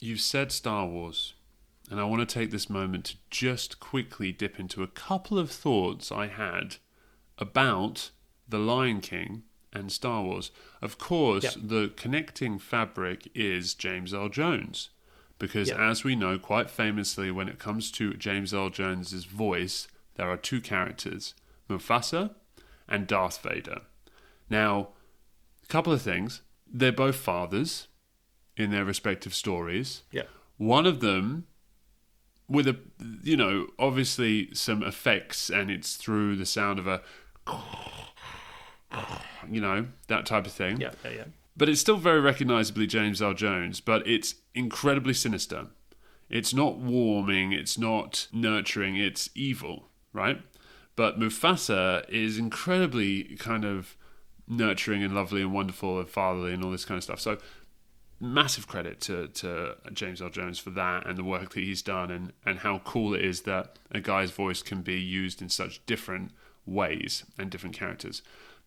You've said Star Wars, and I want to take this moment to just quickly dip into a couple of thoughts I had about The Lion King and Star Wars. Of course, Yep. the connecting fabric is James Earl Jones, because Yep. as we know quite famously, when it comes to James Earl Jones's voice, there are two characters Mufasa and Darth Vader. Now, a couple of things. They're both fathers in their respective stories. yeah One of them with a you know, obviously some effects and it's through the sound of a you know, that type of thing. yeah yeah yeah But it's still very recognizably James Earl Jones, but it's incredibly sinister. It's not warming, it's not nurturing, it's evil, right? But Mufasa is incredibly kind of nurturing and lovely and wonderful and fatherly and all this kind of stuff. So massive credit to, to James Earl Jones for that and the work that he's done and, and how cool it is that a guy's voice can be used in such different ways and different characters.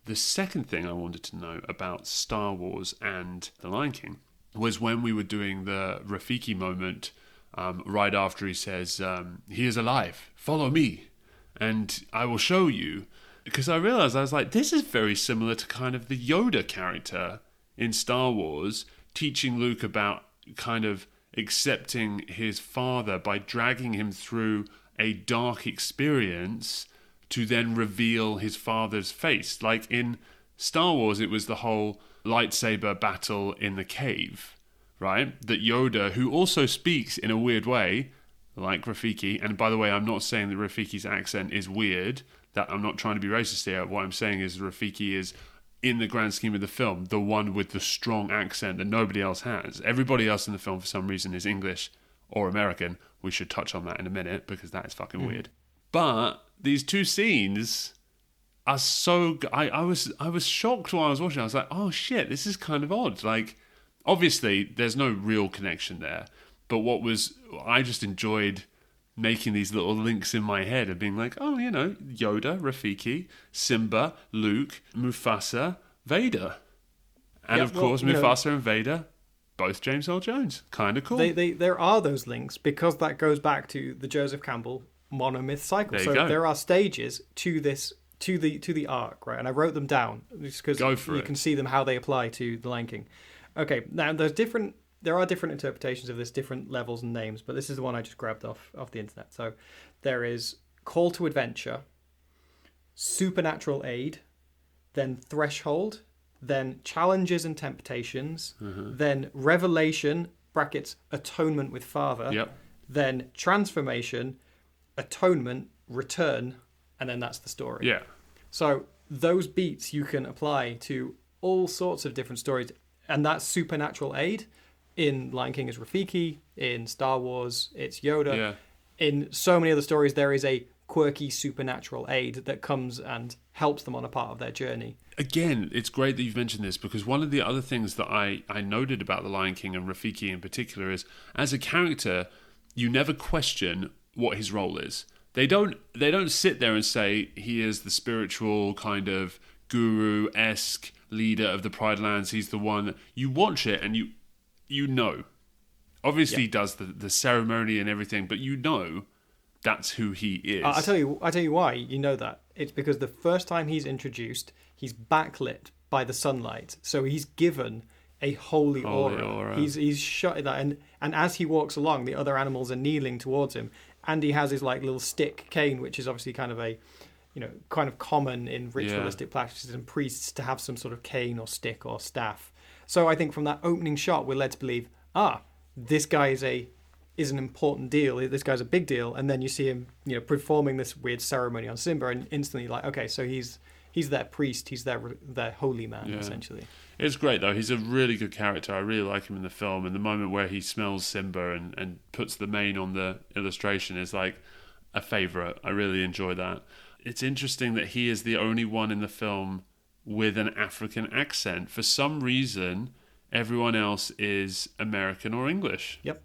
The second thing I wanted to know about Star Wars and The Lion King was when we were doing the Rafiki moment um, right after he says, um, He is alive, follow me, and I will show you. Because I realized, I was like, this is very similar to kind of the Yoda character in Star Wars, teaching Luke about kind of accepting his father by dragging him through a dark experience to then reveal his father's face. Like in Star Wars, it was the whole lightsaber battle in the cave, right? That Yoda, who also speaks in a weird way, like Rafiki, and by the way, I'm not saying that Rafiki's accent is weird. That I'm not trying to be racist here. What I'm saying is Rafiki is, in the grand scheme of the film, the one with the strong accent that nobody else has. Everybody else in the film, for some reason, is English or American. We should touch on that in a minute because that is fucking hmm. weird. But these two scenes are so. I, I was I was shocked while I was watching. I was like, oh shit, this is kind of odd. Like, obviously, there's no real connection there. But what was I just enjoyed making these little links in my head and being like, oh, you know, Yoda, Rafiki, Simba, Luke, Mufasa, Vader, and Yeah, of well, course you know- Mufasa and Vader, both James Earl Jones. Kind of cool. They, they, there are those links because that goes back to the Joseph Campbell monomyth cycle. So go. there are stages to this to the to the arc, right? And I wrote them down just because you it. can see them how they apply to the Lion King. Okay, now there's different. There are different interpretations of this, different levels and names, but this is the one I just grabbed off off the internet. So there is call to adventure, supernatural aid, then threshold, then challenges and temptations, Mm-hmm. then revelation brackets atonement with father, yep. then transformation, atonement, return, and then that's the story. Yeah. So those beats you can apply to all sorts of different stories, and that's supernatural aid. In Lion King is Rafiki. In Star Wars, it's Yoda. Yeah. in so many other stories, there is a quirky supernatural aid that comes and helps them on a part of their journey. Again, it's great that you've mentioned this because one of the other things that I, I noted about The Lion King and Rafiki in particular is as a character, you never question what his role is. They don't they don't sit there and say he is the spiritual kind of guru esque leader of the Pride Lands. He's the one you watch it and you you know. Obviously Yeah. he does the, the ceremony and everything, but you know that's who he is. I I tell you, I tell you why you know that. It's because the first time he's introduced, he's backlit by the sunlight, so he's given a holy, Holy aura. aura. He's he's shut that, and and as he walks along, the other animals are kneeling towards him, and he has his like little stick cane, which is obviously kind of a, you know, kind of common in ritualistic practices and priests to have some sort of cane or stick or staff. So I think from that opening shot, we're led to believe, ah, this guy is a is an important deal. This guy's a big deal, and then you see him, you know, performing this weird ceremony on Simba, and instantly like, okay, so he's he's that priest, he's that their holy man, Yeah. essentially. It's great though. He's a really good character. I really like him in the film. And the moment where he smells Simba and, and puts the mane on the illustration is like a favorite. I really enjoy that. It's interesting that he is the only one in the film with an African accent. For some reason, everyone else is American or English. Yep,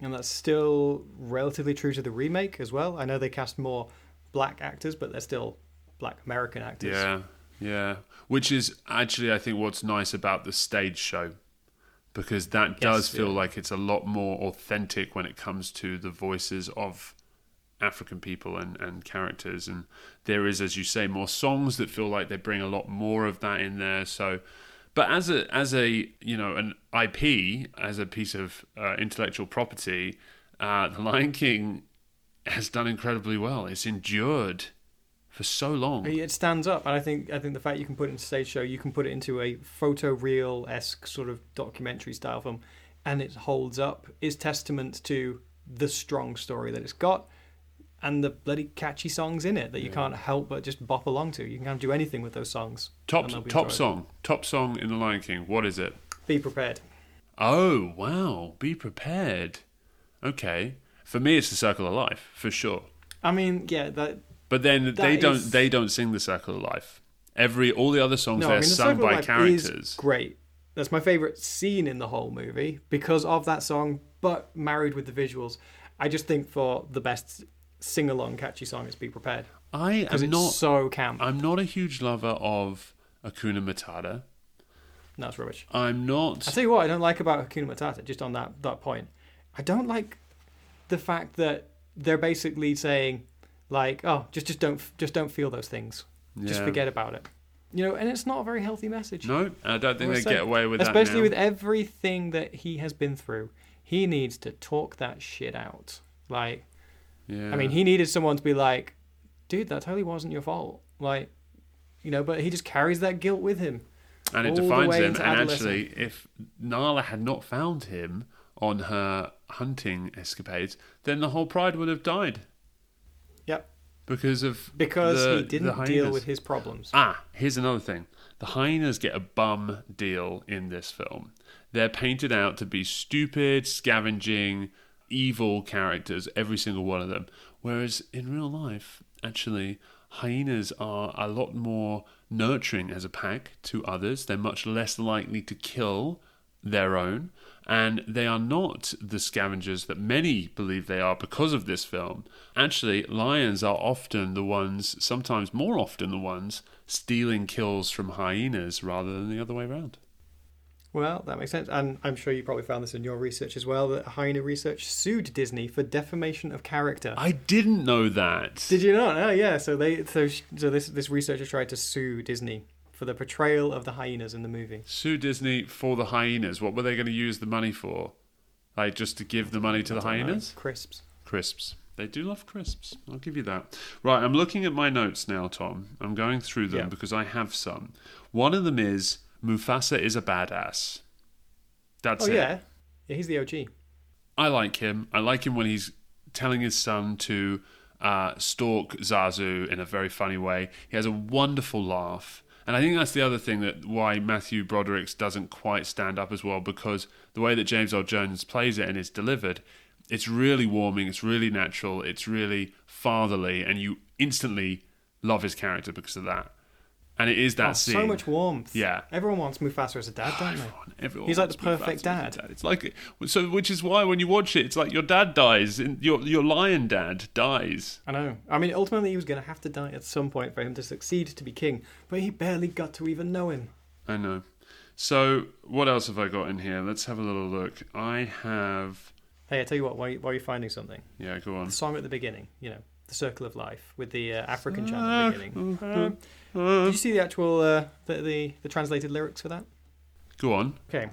and that's still relatively true to the remake as well. I know they cast more black actors, but they're still black American actors. Yeah, yeah. Which is actually, I think, what's nice about the stage show, because that does feel yeah. like it's a lot more authentic when it comes to the voices of African people and, and characters. And there is, as you say, more songs that feel like they bring a lot more of that in there. So, but as a as a you know an IP as a piece of uh, intellectual property, uh, the Lion King has done incredibly well. It's endured for so long. It stands up, and I think I think the fact you can put it into stage show, you can put it into a photo real esque sort of documentary style film, and it holds up, is testament to the strong story that it's got, and the bloody catchy songs in it that you can't help but just bop along to. You can do anything with those songs. Top and they'll be top enjoyable. song, top song in The Lion King. What is it? Be prepared. Oh wow, be prepared. Okay, for me it's the Circle of Life for sure. I mean, yeah, that. But then they That don't is- they don't sing the Circle of Life. Every all the other songs No, they're I mean, the sung by characters. is great. That's my favorite scene in the whole movie because of that song, but married with the visuals. I just think for the best sing along catchy song, it's Be Prepared I am not so camp. I'm not a huge lover of Hakuna Matata. No, it's rubbish. I'm not I tell you what, I don't like about Hakuna Matata. Just on that that point, I don't like the fact that they're basically saying, like, oh, just just don't just don't feel those things. Just forget about it. You know, and it's not a very healthy message. No, I don't think they get away with Especially that now. with everything that he has been through, he needs to talk that shit out. Like, yeah. I mean, he needed someone to be like, dude, that totally wasn't your fault. Like, you know, but he just carries that guilt with him. and it defines him. And actually, if Nala had not found him on her hunting escapades, then the whole pride would have died Yep. because of Because the- he didn't deal with his problems. Ah, here's another thing. The hyenas get a bum deal in this film. They're painted out to be stupid, scavenging, evil characters, every single one of them. Whereas in real life, actually, hyenas are a lot more nurturing as a pack to others. They're much less likely to kill their own. And they are not the scavengers that many believe they are because of this film. Actually, lions are often the ones, sometimes more often the ones, stealing kills from hyenas rather than the other way around. Well, that makes sense. And I'm sure you probably found this in your research as well that Hyena Research sued Disney for defamation of character. I didn't know that. Did you not? Oh, yeah. So they so so this this researcher tried to sue Disney for the portrayal of the hyenas in the movie. Sue Disney for the hyenas. What were they going to use the money for? Like just to give the money to the don't know. hyenas? Crisps. Crisps. They do love crisps. I'll give you that. Right, I'm looking at my notes now, Tom. I'm going through them Yeah. because I have some. One of them is Mufasa is a badass. That's Oh it. yeah, yeah. He's the OG. I like him. I like him when he's telling his son to uh, stalk Zazu in a very funny way. He has a wonderful laugh. And I think that's the other thing that why Matthew Broderick's doesn't quite stand up as well because the way that James Earl Jones plays it and is delivered, It's really warming. It's really natural. It's really fatherly, and you instantly love his character because of that. And it is that Oh, scene. so much warmth. Yeah. Everyone wants Mufasa as a dad, don't they? Everyone- He's like the perfect dad. a It's like so, which is why when you watch it, it's like your dad dies, and your your lion dad dies. I know. I mean, ultimately, he was going to have to die at some point for him to succeed to be king, but he barely got to even know him. I know. So what else have I got in here? Let's have a little look. I have. Hey, I tell you what, Why, you- while you're finding something, Yeah, go on. the song at the beginning, you know, the Circle of Life with the uh, African chant at the beginning. Uh, did you see the actual uh, the, the the translated lyrics for that? go on. Okay.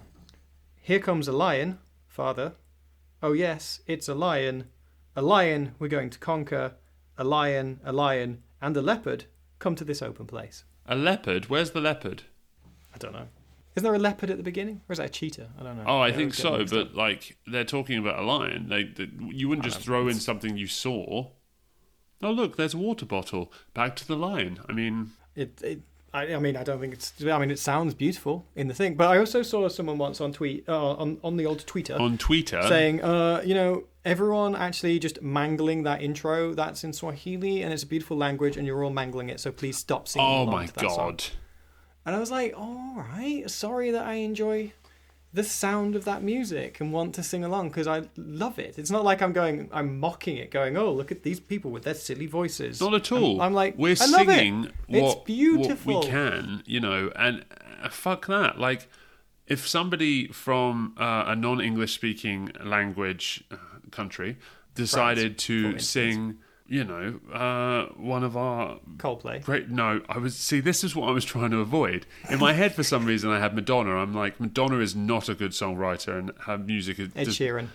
Here comes a lion, father. Oh yes, it's a lion. A lion we're going to conquer. A lion, a lion, and a leopard come to this open place. A leopard. Where's the leopard? I don't know. Isn't there a leopard at the beginning, or is that a cheetah? I don't know. Oh, I I think so. them mixed up. But like they're talking about a lion. They, they you wouldn't I just know, throw in something you saw. Oh look, there's a water bottle. Back to the lion. I mean, It, it I, I mean, I don't think it's. I mean, it sounds beautiful in the thing, but I also saw someone once on tweet uh, on on the old Twitter on Twitter. saying, uh, you know, everyone actually just mangling that intro. That's in Swahili, and it's a beautiful language, and you're all mangling it. So please stop singing. oh my that song." god. And I was like, all right, sorry that I enjoy the sound of that music and want to sing along because I love it. It's not like I'm going, I'm mocking it, going, oh, look at these people with their silly voices. Not at all. I'm, I'm like, we're singing it. It's beautiful. what we can, you know, and uh, fuck that. Like, if somebody from uh, a non-English speaking language uh, country decided for to sing, you know, uh, one of our Coldplay. great. No, I was see. This is what I was trying to avoid. In my head, for some reason, I had Madonna. I'm like, Madonna is not a good songwriter, and her music is. Ed just- Sheeran.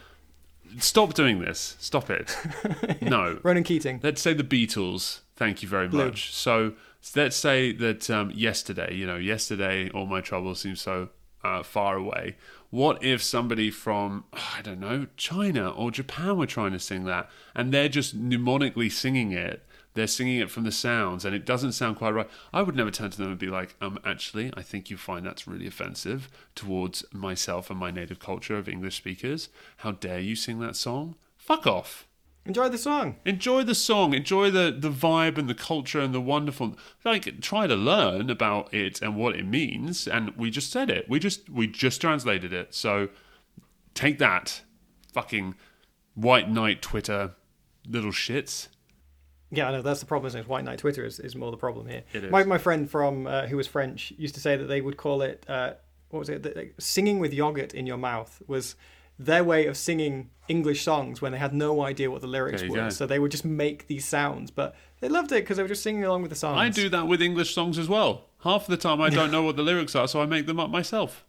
stop doing this. Stop it. no, Ronan Keating. let's say the Beatles. Thank you very Blue. much. So let's say that um, yesterday, you know, yesterday, all my troubles seem so uh, far away. What if somebody from I don't know China or Japan were trying to sing that, and they're just mnemonically singing it? They're singing it from the sounds, and it doesn't sound quite right. I would never turn to them and be like, "Um, actually, I think you find that's really offensive towards myself and my native culture of English speakers. How dare you sing that song? Fuck off." Enjoy the song. enjoy the song enjoy the the vibe and the culture and the wonderful like try to learn about it and what it means and we just said it we just we just translated it so take that fucking white knight twitter little shits Yeah, I know that's the problem. Isn't it? White Knight Twitter is, is more the problem here. It is. My my friend from uh, who was French used to say that they would call it uh, what was it? That, like, singing with yogurt in your mouth was their way of singing English songs when they had no idea what the lyrics were. go. So they would just make these sounds, but they loved it because they were just singing along with the songs. i do that with english songs as well half the time i don't know what the lyrics are so i make them up myself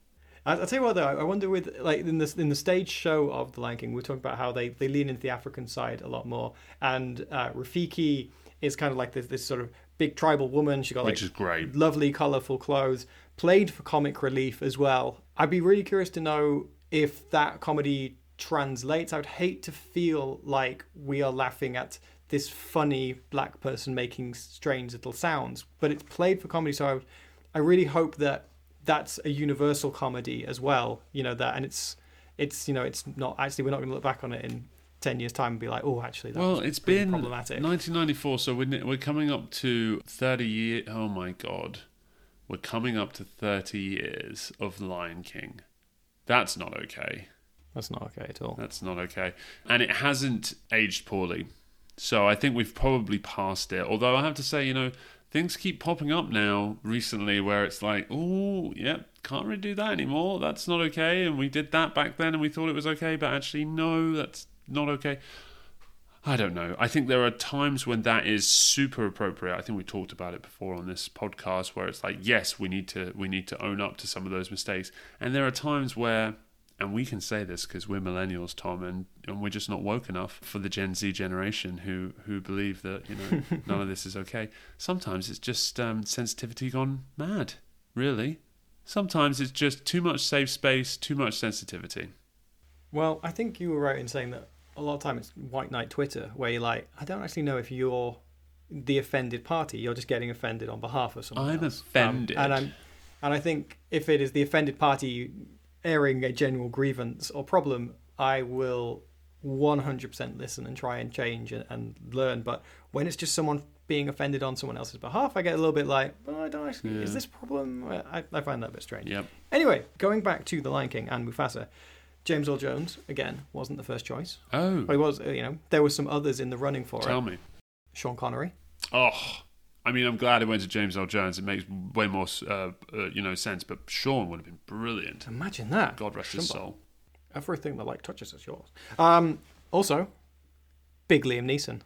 I, I'll tell you what though, I wonder with like in the in the stage show of The Lion King, we're talking about how they, they lean into the African side a lot more, and uh, Rafiki is kind of like this this sort of big tribal woman. She got like Which is great. lovely, colourful clothes, played for comic relief as well. I'd be really curious to know if that comedy translates. I would hate to feel like we are laughing at this funny black person making strange little sounds, but it's played for comedy. So I, would- I really hope that that's a universal comedy as well. You know that, and it's it's you know it's not actually we're not going to look back on it in ten years time and be like, oh, actually, that well it's been problematic. 1994 so we're, we're coming up to 30 years oh my god we're coming up to 30 years of lion king that's not okay That's not okay at all. That's not okay. And it hasn't aged poorly. So I think we've probably passed it. Although I have to say, you know, things keep popping up now recently where it's like, oh, yep, can't really do that anymore. That's not okay. And we did that back then and we thought it was okay, but actually, no, that's not okay. I don't know. I think there are times when that is super appropriate. I think we talked about it before on this podcast where it's like, yes, we need to we need to own up to some of those mistakes. And there are times where and we can say this because we're millennials, Tom, and, and we're just not woke enough for the Gen Z generation who who believe that you know none of this is okay. Sometimes it's just um, sensitivity gone mad. Really, sometimes it's just too much safe space, too much sensitivity. Well, I think you were right in saying that a lot of time it's white knight Twitter, where you're like, I don't actually know if you're the offended party. You're just getting offended on behalf of someone I'm else. Um, offended. and I'm, and I think if it is the offended party airing a general grievance or problem, I will 100% listen and try and change and, and learn. But when it's just someone being offended on someone else's behalf, I get a little bit like, oh, I don't actually, is this problem? I, I find that a bit strange. Yep. Anyway, going back to The Lion King and Mufasa, James Earl Jones, again, wasn't the first choice. Oh, But he was, uh, you know, there were some others in the running for tell it. Tell me. Sean Connery. Oh, I mean, I'm glad it went to James Earl Jones. It makes way more, uh, uh, you know, sense. But Sean would have been brilliant. Imagine that. God rest his soul. Everything that like touches is yours. Um, also, big Liam Neeson.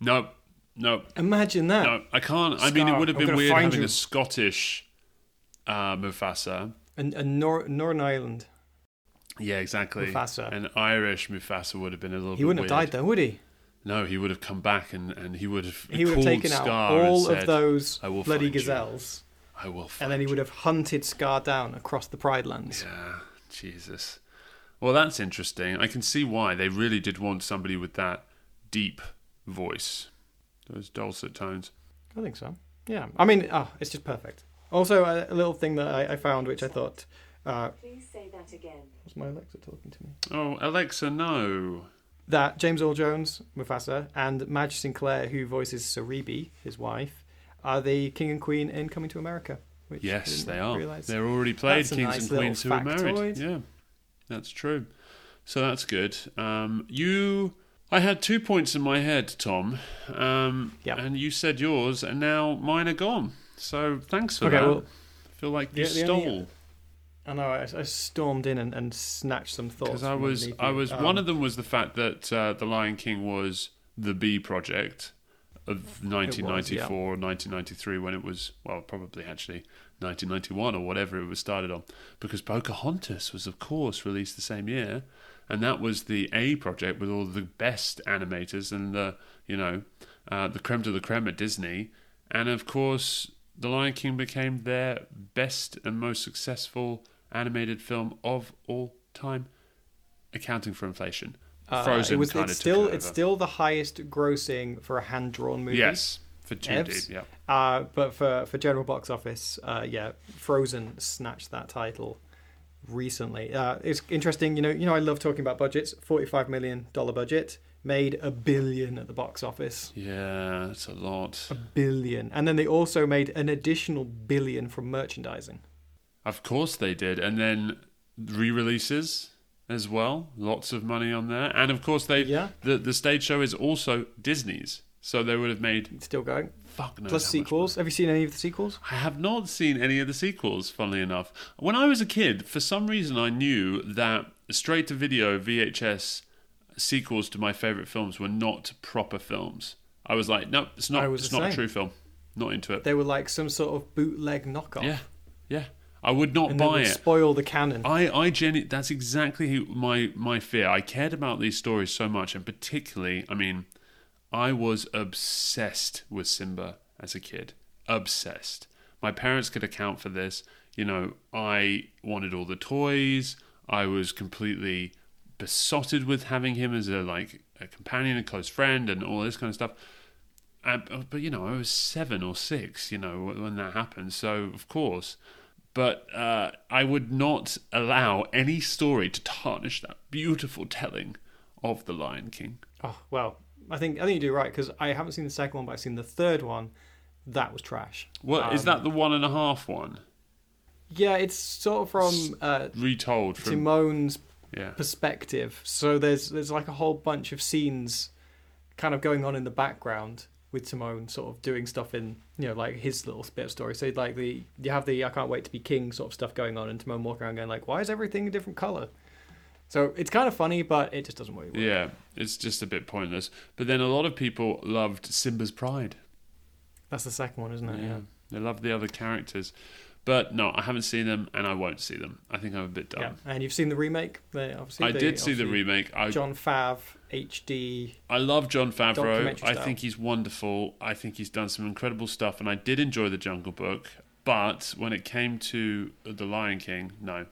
No, no, Imagine that. no. I can't. I mean, it would have been weird having you. a Scottish uh, Mufasa. And, and Nor- Northern Ireland, Yeah, exactly. Mufasa. An Irish Mufasa would have been a little. Bit. He wouldn't have died though, would he? No, he would have come back and, and he would have. He would have taken out Scar all and of those "I will bloody find you. gazelles, I will. and then he would have hunted Scar down across the Pride Lands. Yeah, Jesus. Well, that's interesting. I can see why they really did want somebody with that deep voice, those dulcet tones. I think so. Yeah. I mean, oh, it's just perfect. Also, a, a little thing that I, I found, which I thought uh, Please say that again. was my Alexa talking to me. Oh, Alexa, no. that James Earl Jones, Mufasa, and Madge Sinclair, who voices Sarabi, his wife, are the king and queen in Coming to America. Which Yes, they are. realise. They're already played That's kings nice and queens who are married. Yeah, that's true. So that's good. Um, you, I had two points in my head, Tom, um, Yep. and you said yours, and now mine are gone. So thanks for Okay, that. well- I feel like you The- the stole. only- I know. I, I stormed in and, and snatched some thoughts. because I was I was Um, one of them was the fact that uh, the Lion King was the B project of 1994 or 1993 when it was well probably actually 1991 or whatever it was started on because Pocahontas was of course released the same year and that was the A project with all the best animators and the you know uh, the creme de la creme at Disney and of course the Lion King became their best and most successful animated film of all time accounting for inflation. uh, Frozen it was, it's still it it's still the highest grossing for a hand drawn movie. Yes, for 2D. Yeah. Uh, but for for general box office, uh, yeah, Frozen snatched that title recently. Uh, it's interesting, you know. You know, I love talking about budgets. Forty-five million dollar budget made a billion at the box office. Yeah, that's a lot. A billion, and then they also made an additional billion from merchandising. Of course they did. And then re-releases as well. Lots of money on there. And of course they Yeah, the the stage show is also Disney's. So they would have made it's still going. fuck knows Plus sequels. Have you seen any of the sequels? I have not seen any of the sequels, funnily enough. When I was a kid, for some reason I knew that straight to video VHS sequels to my favourite films were not proper films. I was like, no, it's not it's not a true film. Not into it. They were like some sort of bootleg knockoff. Yeah. Yeah. I would not and buy it. spoil the canon. I, I genu- that's exactly my my fear. I cared about these stories so much, and particularly, I mean, I was obsessed with Simba as a kid. Obsessed. My parents could account for this. You know, I wanted all the toys. I was completely besotted with having him as a like a companion, a close friend, and all this kind of stuff. Uh, but you know, I was seven or six. You know, when that happened. So of course, but uh, I would not allow any story to tarnish that beautiful telling of the Lion King. Oh well, I think I think you do right because I haven't seen the second one, but I've seen the third one. That was trash. What is Um, that? The one and a half one Yeah, it's sort of from uh, retold from? Timon's yeah, perspective. So there's there's like a whole bunch of scenes, kind of going on in the background with Timon sort of doing stuff in you know like his little bit of story. So like the you have the I can't wait to be king sort of stuff going on, and Timon walking around going like, why is everything a different color? So it's kind of funny, but it just doesn't work. yeah. It's just a bit pointless. But then a lot of people loved Simba's Pride. That's the second one, isn't it? Yeah, they love the other characters. But no, I haven't seen them, and I won't see them. I think I'm a bit dumb. Yeah, and you've seen the remake. They obviously I they- did see the remake. I John Fav HD. I love Jon Favreau. I think he's wonderful. I think he's done some incredible stuff, and I did enjoy The Jungle Book. But when it came to The Lion King, no,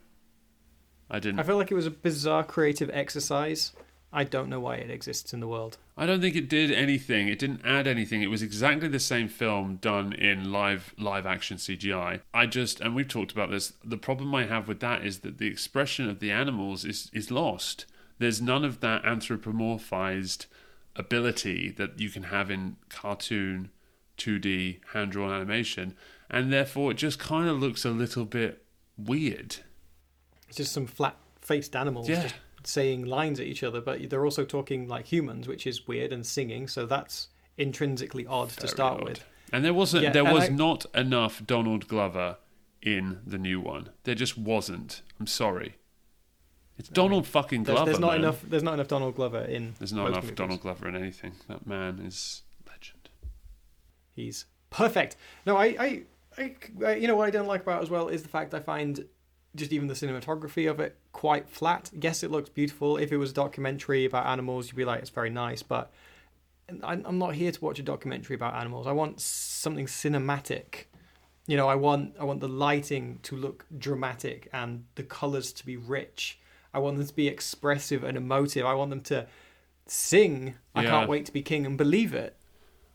I didn't. I feel like it was a bizarre creative exercise. I don't know why it exists in the world. I don't think it did anything. It didn't add anything. It was exactly the same film done in live live action CGI. I just and we've talked about this. The problem I have with that is that the expression of the animals is is lost. There's none of that anthropomorphized ability that you can have in cartoon 2D hand drawn animation, and therefore it just kind of looks a little bit weird. It's just some flat faced animals Yeah. just saying lines at each other, but they're also talking like humans, which is weird, and singing, so that's intrinsically odd to start odd. with. And there wasn't Yeah, there was I- not enough Donald Glover in the new one. There just wasn't. I'm sorry. It's Donald fucking Glover. there's not man. enough. There's not enough Donald Glover in. There's not most enough movies. Donald Glover in anything. That man is legend. He's perfect. No, I, I, I, you know what I don't like about it as well is the fact I find just even the cinematography of it quite flat. Yes, it looks beautiful. If it was a documentary about animals, you'd be like, it's very nice. But I'm I'm not here to watch a documentary about animals. I want something cinematic. You know, I want I want the lighting to look dramatic and the colors to be rich. I want them to be expressive and emotive. I want them to sing. I Yeah. can't wait to be king and believe it.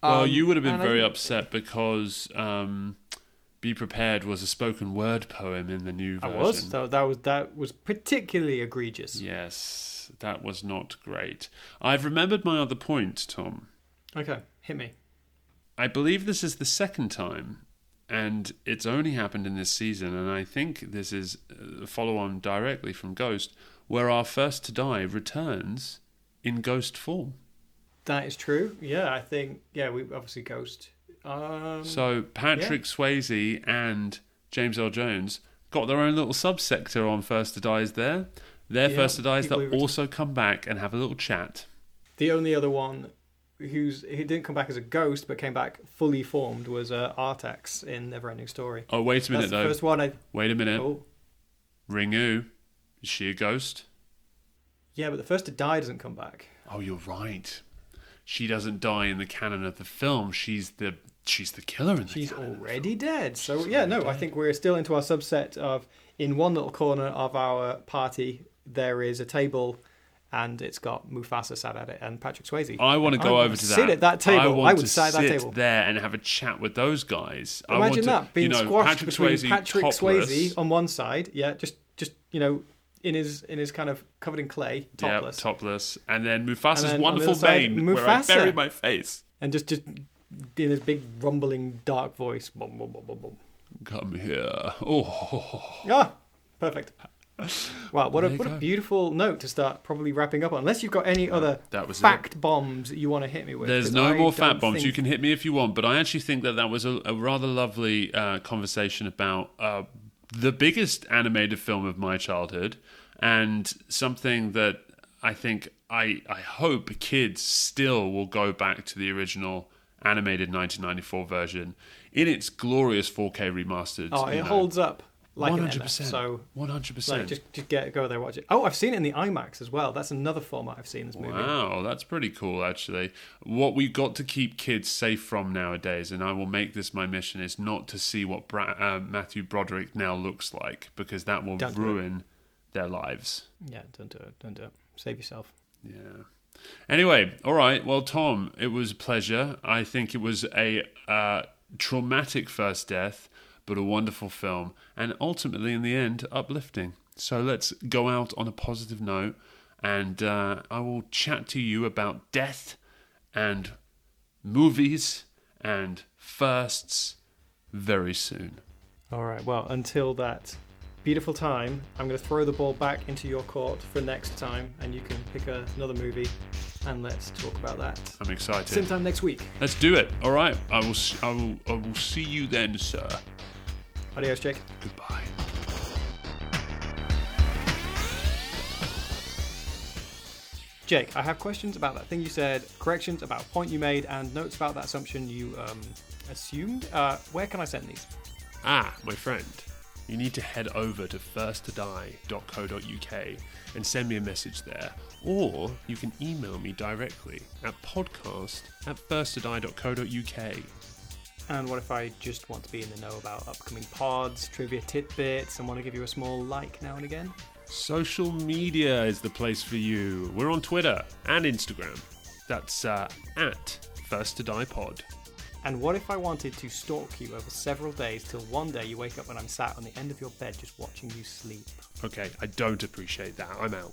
Well, Um, you would have been and I very upset because um, "Be Prepared" was a spoken word poem in the new version. I was. So that was that was particularly egregious. Yes, that was not great. I've remembered my other point, Tom. Okay, hit me. I believe this is the second time, and it's only happened in this season, and I think this is a follow on directly from Ghost, where our first to die returns in ghost form. That is true. Yeah, I think. Yeah, we obviously Ghost. Um, So Patrick Swayze and James Earl Jones got their own little subsector on First to Dies there. Their Yeah, First to Dies that also come back and have a little chat. the only other one who's who didn't come back as a ghost but came back fully formed was uh, Artax in Neverending Story. Oh, wait a minute That's the first one. I Wait a minute. oh Ringu, is she a ghost? yeah, but the first to die doesn't come back. Oh, you're right. She doesn't die in the canon of the film. She's the she's the killer in the film. She's canon of the already dead. So She's yeah, no, I think we're still into our subset of in one little corner of our party there is a table. And it's got Mufasa sat at it and Patrick Swayze. I want to go I over to sit that. at that table. I, I want would to sit at that table. there and have a chat with those guys. I Imagine want to, that being you know, squashed Patrick between Swayze Patrick topless. Swayze on one side, yeah, just just you know, in his in his kind of covered in clay, topless, Yeah, topless. And then Mufasa's And then on the wonderful other side, bane, where I Mufasa. bury my face. and just just in his big rumbling dark voice. Boom, boom, boom, boom, boom. Come here. Oh, Ah, perfect. Wow, what a There what a beautiful note to start probably wrapping up on. Unless you've got any other that was it. fact bombs that you want to hit me with. There's no I more fat bombs. think- You can hit me if you want, but I actually think that that was a, a rather lovely uh, conversation about uh, the biggest animated film of my childhood and something that I think I I hope kids still will go back to the original animated 1994 version in its glorious 4K remastered. Oh, it know. holds up like an 100%. MF, So 100%. like, just just get go there, watch it. Oh, I've seen it in the IMAX as well. That's another format I've seen this movie. Wow, that's pretty cool, actually. What we've got to keep kids safe from nowadays, and I will make this my mission, is not to see what Bra- uh, Matthew Broderick now looks like, because that will Don't ruin their lives. Yeah, don't do it. Don't do it. Save yourself. Yeah. Anyway, all right. Well, Tom, it was a pleasure. I think it was a uh, traumatic first death, but a wonderful film, and ultimately, in the end, uplifting. So let's go out on a positive note, and uh, I will chat to you about death and movies and firsts very soon. All right. Well, until that beautiful time, I'm going to throw the ball back into your court for next time, and you can pick a, another movie, and let's talk about that. I'm excited. Same time next week. Let's do it. All right. I will. I will. I will see you then, sir. Adios, Jake. Goodbye. Jake, I have questions about that thing you said, corrections about a point you made, and notes about that assumption you um, assumed. Uh, where can I send these? Ah, my friend, you need to head over to firsttodie.co.uk and send me a message there. Or you can email me directly at podcast at firsttodie.co.uk. And what if I just want to be in the know about upcoming pods, trivia tidbits, and want to give you a small like now and again? Social media is the place for you. We're on Twitter and Instagram. That's uh, at firsttodiepod. And what if I wanted to stalk you over several days till one day you wake up and I'm sat on the end of your bed just watching you sleep? Okay, I don't appreciate that. I'm out.